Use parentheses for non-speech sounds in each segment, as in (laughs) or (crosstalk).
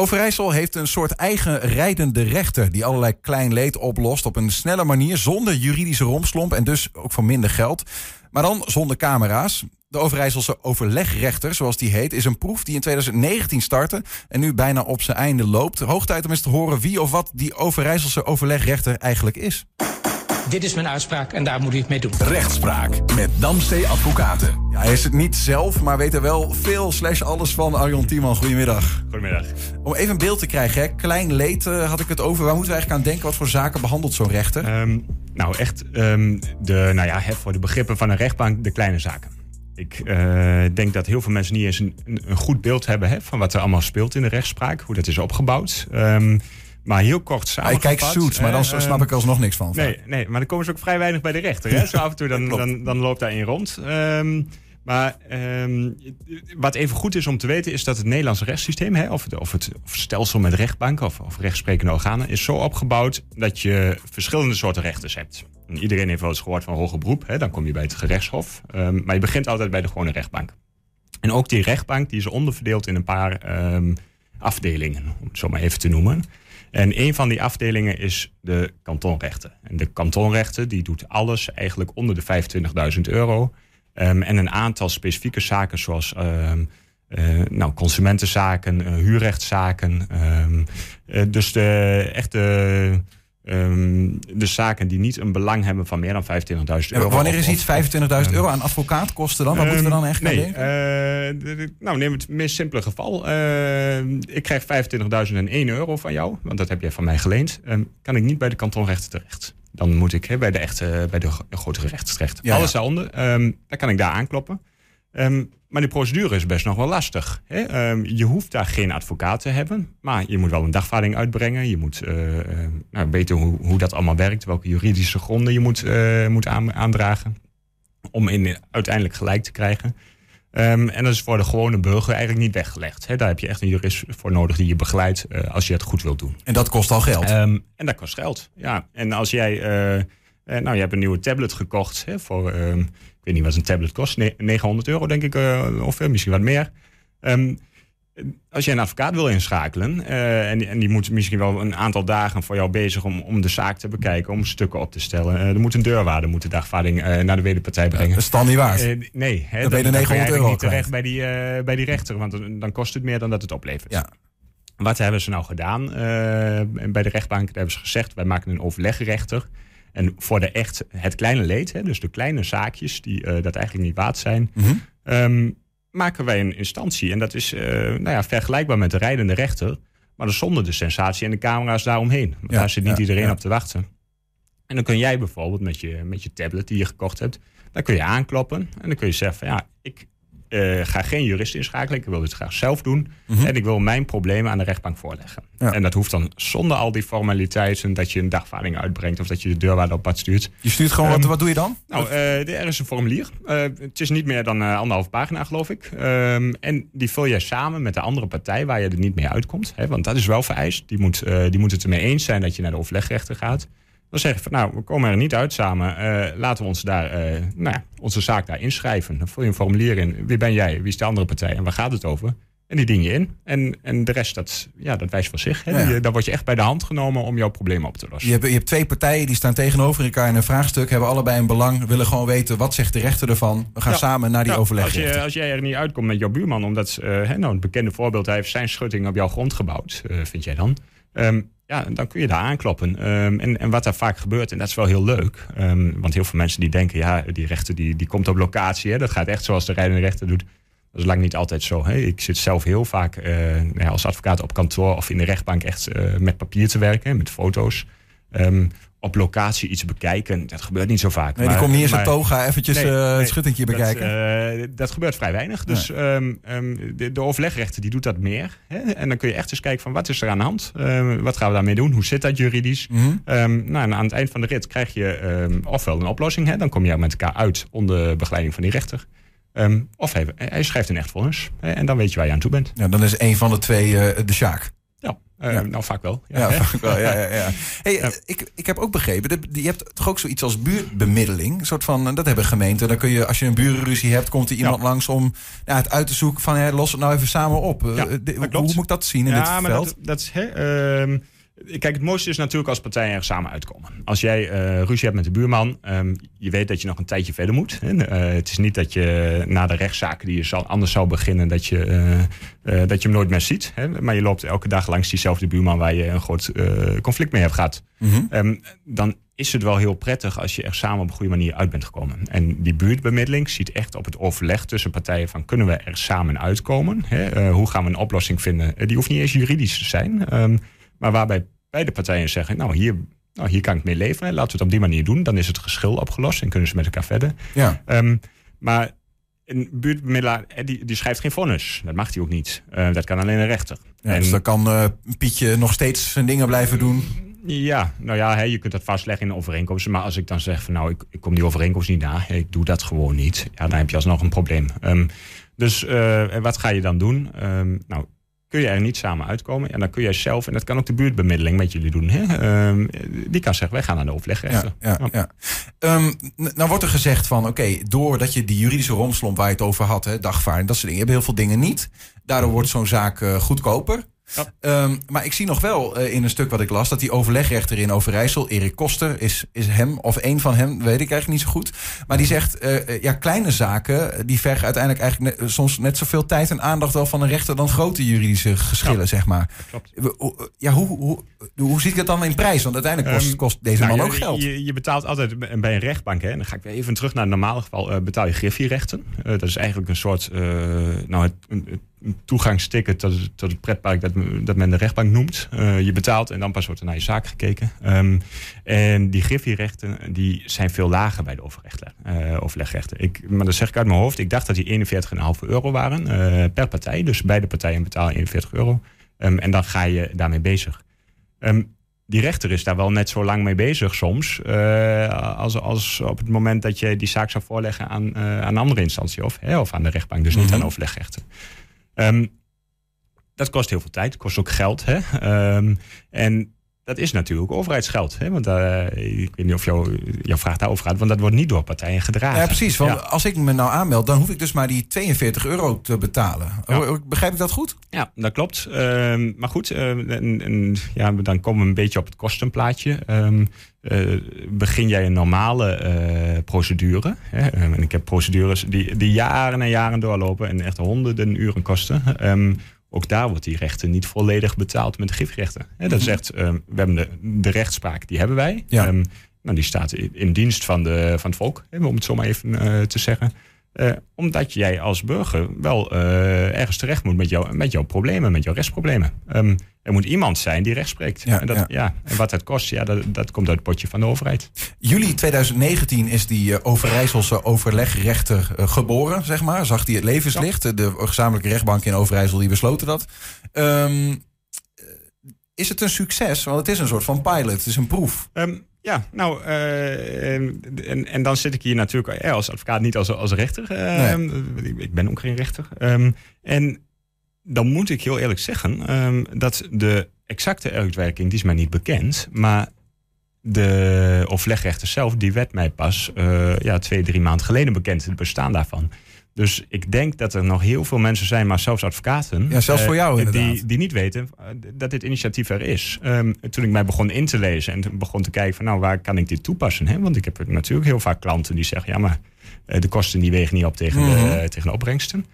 Overijssel heeft een soort eigen rijdende rechter die allerlei klein leed oplost op een snelle manier zonder juridische romslomp en dus ook voor minder geld. Maar dan zonder camera's. De Overijsselse overlegrechter, zoals die heet, is een proef die in 2019 startte en nu bijna op zijn einde loopt. Hoog tijd om eens te horen wie of wat die Overijsselse overlegrechter eigenlijk is. Dit is mijn uitspraak en daar moet u het mee doen. Rechtspraak met Damstee Advocaten. Ja, hij is het niet zelf, maar weet er wel veel slash alles van. Arjon Tiemann, goedemiddag. Goedemiddag. Om even een beeld te krijgen, hè. klein leed uh, had ik het over. Waar moeten we eigenlijk aan denken? Wat voor zaken behandelt zo'n rechter? Um, nou, echt um, de, nou ja, voor de begrippen van een rechtbank de kleine zaken. Ik uh, denk dat heel veel mensen niet eens een, een goed beeld hebben hè, van wat er allemaal speelt in de rechtspraak, hoe dat is opgebouwd. Um, maar heel kort samengevat. Ik kijk suits, maar dan uh, snap ik alsnog niks van. Nee, nee, maar dan komen ze ook vrij weinig bij de rechter. Hè? Zo af en toe dan, (laughs) dan, dan loopt daar in rond. Um, maar um, wat even goed is om te weten, is dat het Nederlandse rechtssysteem, hè, of, het, of, het, of stelsel met rechtbanken of, of rechtsprekende organen, is zo opgebouwd dat je verschillende soorten rechters hebt. En iedereen heeft wel eens gehoord van hoger beroep, hè, dan kom je bij het gerechtshof. Um, maar je begint altijd bij de gewone rechtbank. En ook die rechtbank die is onderverdeeld in een paar um, afdelingen, om het zo maar even te noemen. En een van die afdelingen is de kantonrechten. En de kantonrechten die doet alles eigenlijk onder de 25.000 euro. Um, en een aantal specifieke zaken zoals um, uh, nou, consumentenzaken, uh, huurrechtszaken. Um, uh, dus de echte de zaken die niet een belang hebben van meer dan 25.000 euro. Wanneer is iets 25.000 euro aan advocaatkosten dan? Wat moeten we dan echt nee, denken? nou, neem het meest simpele geval. ik krijg 25.001 euro van jou, want dat heb jij van mij geleend. kan ik niet bij de kantonrechten terecht dan moet ik bij de echte, bij de grotere rechters terecht. Ja, Alles daaronder, um, dan kan ik daar aankloppen. Um, maar de procedure is best nog wel lastig. Hè? Um, je hoeft daar geen advocaat te hebben, maar je moet wel een dagvaarding uitbrengen. Je moet uh, nou, weten hoe, hoe dat allemaal werkt, welke juridische gronden je moet, uh, moet aan, aandragen. Om in, uiteindelijk gelijk te krijgen. Um, en dat is voor de gewone burger eigenlijk niet weggelegd. Daar heb je echt een jurist voor nodig die je begeleidt uh, als je het goed wilt doen. En dat kost al geld? En dat kost geld, ja. En als jij, nou je hebt een nieuwe tablet gekocht hè, voor, um, ik weet niet wat een tablet kost, 900 euro denk ik, of misschien wat meer. als je een advocaat wil inschakelen uh, en, die, en, die moet misschien wel een aantal dagen voor jou bezig om, om de zaak te bekijken, om stukken op te stellen. Uh, er moet een deurwaarder moet de dagvaarding uh, naar de wederpartij brengen. dat is dan niet waard. nee, hè, dan, ben je de 900 euro niet terecht bij die, bij die rechter, want dan, dan kost het meer dan dat het oplevert. Ja. Wat hebben ze nou gedaan bij de rechtbank? Daar hebben ze gezegd, wij maken een overlegrechter. En voor de echt het kleine leed, hè, dus de kleine zaakjes die dat eigenlijk niet waard zijn. Mm -hmm. um, maken wij een instantie. En dat is uh, nou ja, vergelijkbaar met de rijdende rechter. Maar dan zonder de sensatie en de camera's daaromheen. Want Ja, daar zit niet ja, iedereen op te wachten. En dan kun jij bijvoorbeeld met je, met je tablet die je gekocht hebt... dan kun je aankloppen en dan kun je zeggen... van, ja, eh, ga geen jurist inschakelen. Ik wil dit graag zelf doen. Mhm. En ik wil mijn problemen aan de rechtbank voorleggen. Ja. En dat hoeft dan zonder al die formaliteiten... dat je een dagvaarding uitbrengt of dat je de deurwaarder op pad stuurt. Je stuurt gewoon, wat, Ehm, wat doe je dan? Nou, eh, er is een formulier. Eh, het is niet meer dan anderhalf pagina, geloof ik. Ehm, en die vul jij samen met de andere partij waar je er niet mee uitkomt. Hè, want dat is wel vereist. Die moet, die moet het ermee eens zijn dat je naar de overlegrechter gaat. Dan zeg je van, nou, we komen er niet uit samen. Eh, laten we ons daar, eh, nou onze zaak daar inschrijven. Dan vul je een formulier in. Wie ben jij? Wie is de andere partij? En waar gaat het over? En die dien je in. En, en de rest, dat, ja, dat wijst voor zich. Hè. Ja, ja. Die, daar word je echt bij de hand genomen om jouw probleem op te lossen. Je hebt, je hebt twee partijen die staan tegenover elkaar in een vraagstuk, hebben allebei een belang, willen gewoon weten wat zegt de rechter ervan. We gaan Ja. samen naar die overleg. Als, je, als jij er niet uitkomt met jouw buurman, omdat hè, nou, het bekende voorbeeld, hij heeft zijn schutting op jouw grond gebouwd, vind jij dan? Ehm, ja, dan kun je daar aankloppen. Ehm, en, en wat daar vaak gebeurt, en dat is wel heel leuk, ehm, want heel veel mensen die denken, ja, die rechter die, die komt op locatie, hè, dat gaat echt zoals de rijdende rechter doet. Dat is lang niet altijd zo. Hè. Ik zit zelf heel vaak eh, nou als advocaat op kantoor of in de rechtbank echt eh, met papier te werken, met foto's. Ehm, op locatie iets bekijken, dat gebeurt niet zo vaak. Nee, die Maar- komt niet in zijn maar- toga eventjes Nee, eh, het schuttingje dat, bekijken. eh, dat gebeurt vrij weinig. Dus ehm, ehm, de, de overlegrechter die doet dat meer. Hè? En dan kun je echt eens kijken van wat is er aan de hand? Ehm, wat gaan we daarmee doen? Hoe zit dat juridisch? Ehm, nou, en aan het eind van de rit krijg je ofwel een oplossing. Hè? Dan kom je met elkaar uit onder begeleiding van die rechter. Of hij, hij schrijft een echt vonnis. En dan weet je waar je aan toe bent. Ja, dan is een van de twee eh, de Sjaak. Ja, Uh, Ja. Nou, vaak wel. Ja, hè? vaak wel. Ja, ja, ja. (laughs) Hey, eh, ik, ik heb ook begrepen, je hebt toch ook zoiets als buurtbemiddeling. Een soort van, eh, dat hebben gemeenten. Dan kun je, als je een burenruzie hebt, komt er iemand langs om ja, het uit te zoeken van ja, los het nou even samen op. Eh, Ja, de- hoe, moet ik dat zien in dit ja, maar veld? dat, dat is. Hè, ehm, kijk, het mooiste is natuurlijk als partijen er samen uitkomen. Als jij eh, ruzie hebt met de buurman, ehm, je weet dat je nog een tijdje verder moet. Hè. Eh, het is niet dat je na de rechtszaken die je zal, anders zou beginnen, dat je, eh, dat je hem nooit meer ziet. Hè. Maar je loopt elke dag langs diezelfde buurman waar je een groot conflict mee hebt gehad. Mhm. Ehm, dan is het wel heel prettig als je er samen op een goede manier uit bent gekomen. En die buurtbemiddeling ziet echt op het overleg tussen partijen van kunnen we er samen uitkomen? Hè? Hoe gaan we een oplossing vinden? Die hoeft niet eens juridisch te zijn, ehm, maar waarbij beide partijen zeggen, nou hier, nou hier kan ik mee leven, hè. laten we het op die manier doen. Dan is het geschil opgelost en kunnen ze met elkaar verder. Ja. Ehm, maar een buurtbemiddelaar eh, die, die schrijft geen vonnis. Dat mag hij ook niet. Eh, dat kan alleen een rechter. Ja, dus dan kan eh, Pietje nog steeds zijn dingen blijven doen. Ja, nou ja, hè, je kunt dat vastleggen in overeenkomsten. Maar als ik dan zeg van nou, ik, ik kom die overeenkomst niet na, ik doe dat gewoon niet. Ja, dan heb je alsnog een probleem. Ehm, dus eh, en wat ga je dan doen? Ehm, nou, kun je er niet samen uitkomen? Ja, dan kun jij zelf, en dat kan ook de buurtbemiddeling met jullie doen. Hè? Ehm, die kan zeggen, wij gaan naar de overlegrechter. Ja, ja, ja. Ehm, nou wordt er gezegd van, oké, doordat je die juridische romslomp waar je het over had, hè, dagvaarding, dat soort dingen, je hebt heel veel dingen niet. Daardoor wordt zo'n zaak eh, goedkoper. Ja. Ehm, maar ik zie nog wel eh, in een stuk wat ik las dat die overlegrechter in Overijssel, Erik Koster, is, is hem of een van hem, weet ik eigenlijk niet zo goed. Maar die zegt, eh, eh, ja, kleine zaken, die vergen uiteindelijk eigenlijk net- soms net zoveel tijd en aandacht wel van een rechter dan grote juridische geschillen, Ja. zeg maar. klopt. Ja, hoe, hoe, hoe ziet het dan in prijs? Want uiteindelijk kost, Ehm, kost deze Nou, man je- ook geld. Je, je betaalt altijd bij een rechtbank. Hè, en dan ga ik weer even terug naar het normale geval. betaal je griffierechten. Dat is eigenlijk een soort nou, het, een toegangsticket tot, het- tot het pretpark dat, dat men de rechtbank noemt. Eh, je betaalt en dan pas wordt er naar je zaak gekeken. Ehm, en die griffierechten die zijn veel lager bij de eh, overlegrechten. Ik, maar dat zeg ik uit mijn hoofd. Ik dacht dat die 41,5 euro waren eh, per partij. Dus beide partijen betalen 41 euro. Ehm, en dan ga je daarmee bezig. Ehm, die rechter is daar wel net zo lang mee bezig soms. als, als op het moment dat je die zaak zou voorleggen aan, aan een andere instantie. Of, hè, of aan de rechtbank, dus niet Mhm. aan overlegrechten. Ehm, dat kost heel veel tijd, kost ook geld. Hè? Ehm, en dat is natuurlijk overheidsgeld. Hè? Want eh, ik weet niet of jou, jouw vraag daarover gaat. Want dat wordt niet door partijen gedragen. Ja, precies. Want Ja. als ik me nou aanmeld, dan hoef ik dus maar die 42 euro te betalen. Ja. Begrijp ik dat goed? Ja, dat klopt. Ehm, maar goed, ehm, en, en, ja, dan komen we een beetje op het kostenplaatje. Ehm, eh, begin jij een normale eh, procedure. Hè? En ik heb procedures die, die jaren en jaren doorlopen en echt honderden uren kosten. Ook daar wordt die rechter niet volledig betaald met de gifrechten. Dat is echt, ehm, we hebben de, de rechtspraak, die hebben wij. Ja. Ehm, nou, die staat in, dienst van, de, van het volk, om het zo maar even eh, te zeggen. Eh, omdat jij als burger wel eh, ergens terecht moet met, jou, met jouw problemen, met jouw rechtsproblemen. Ehm, er moet iemand zijn die recht spreekt. Ja, en, dat, ja. ja. en wat dat kost, ja, dat, dat komt uit het potje van de overheid. Juli 2019 is die eh, Overijsselse overlegrechter geboren, zeg maar. Zag die het levenslicht. De gezamenlijke rechtbank in Overijssel die besloten dat. Ehm, eh, is het een succes? Want het is een soort van pilot. Het is een proef. Ehm, ja, nou, eh, en, en, dan zit ik hier natuurlijk eh, als advocaat, niet als, als rechter. Ehm, ik, ik ben ook geen rechter. Ehm, en dan moet ik heel eerlijk zeggen ehm, dat de exacte uitwerking, die is mij niet bekend. Maar de overlegrechter zelf, die werd mij pas eh, ja, twee, drie maanden geleden bekend, het bestaan daarvan. Dus ik denk dat er nog heel veel mensen zijn, maar zelfs advocaten. Ja, zelfs voor eh, jou inderdaad. Die, die niet weten eh, dat dit initiatief er is. Ehm, toen ik mij begon in te lezen en toen begon te kijken van nou, waar kan ik dit toepassen? Hè? Want ik heb natuurlijk heel vaak klanten die zeggen, ja, maar eh, de kosten die wegen niet op tegen, Mhm. de, tegen de opbrengsten.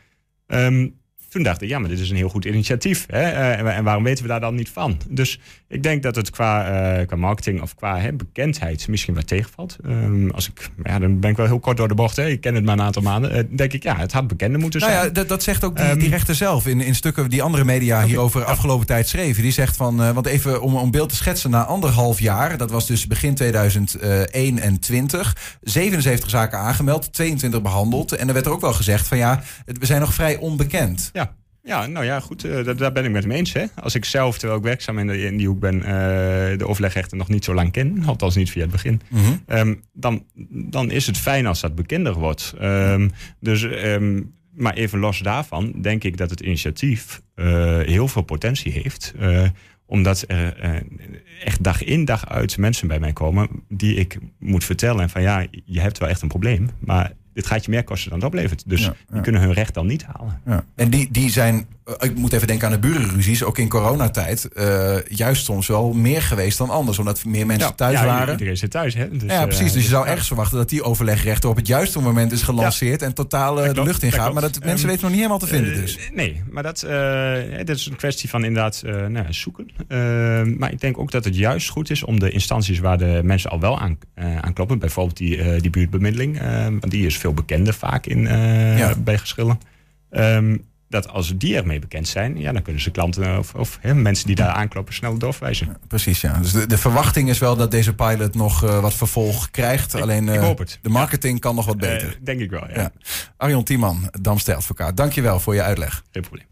Ehm, toen dacht ik, ja, maar dit is een heel goed initiatief. Hè? Eh, en, waarom weten we daar dan niet van? Dus ik denk dat het qua, eh, qua marketing of qua hè, bekendheid misschien wat tegenvalt. Ehm, als ik, ja, dan ben ik wel heel kort door de bocht. Hè? Ik ken het maar een aantal maanden. Eh, denk ik, ja, het had bekender moeten Nou zijn. ja, dat, dat zegt ook die, Ehm, die rechter zelf in, in stukken die andere media hierover afgelopen tijd schreven. Die zegt van, want even om een beeld te schetsen, na anderhalf jaar, dat was dus begin 2021, 77 zaken aangemeld, 22 behandeld. En er werd er ook wel gezegd van ja, we zijn nog vrij onbekend. Ja. Ja, nou ja, goed, eh, daar, daar ben ik met hem eens. Hè. Als ik zelf, terwijl ik werkzaam in, de, in die hoek ben, eh, de overlegrechten nog niet zo lang ken, althans niet via het begin, ehm, dan, dan is het fijn als dat bekender wordt. Ehm, dus ehm, maar even los daarvan denk ik dat het initiatief uh, heel veel potentie heeft. Uh, omdat er uh, echt dag in dag uit mensen bij mij komen die ik moet vertellen van ja, je hebt wel echt een probleem, maar dit gaat je meer kosten dan het oplevert. Dus Ja, die kunnen hun recht dan niet halen. Ja. En die, die zijn, ik moet even denken aan de burenruzies, ook in coronatijd, eh, juist soms wel meer geweest dan anders, omdat meer mensen thuis ja, waren. Iedereen zit thuis, hè? Dus, ja, precies. eh, Dus je zou echt verwachten dat die overlegrechter op het juiste moment is gelanceerd en totaal eh, de lucht in dat gaat. klopt. Maar dat mensen Ehm, weten nog niet helemaal te vinden. Eh, Dus. nee, maar dat, eh, dat is een kwestie van inderdaad eh, nou, zoeken. Eh, maar ik denk ook dat het juist goed is om de instanties waar de mensen al wel aan, eh, aan kloppen, bijvoorbeeld die, eh, die buurtbemiddeling, eh, want die is veel bekender vaak in, eh, bij geschillen. Ehm, dat als die ermee bekend zijn, ja, dan kunnen ze klanten of, of hè, mensen die daar aankloppen snel doorverwijzen. Precies, ja. Dus de, de verwachting is wel dat deze pilot nog eh, wat vervolg krijgt. Alleen ik hoop het. de marketing kan nog wat beter. Eh, denk ik wel, ja. Ja. Arjon Tiemann, Damster advocaat. Dankjewel voor je uitleg. Geen probleem.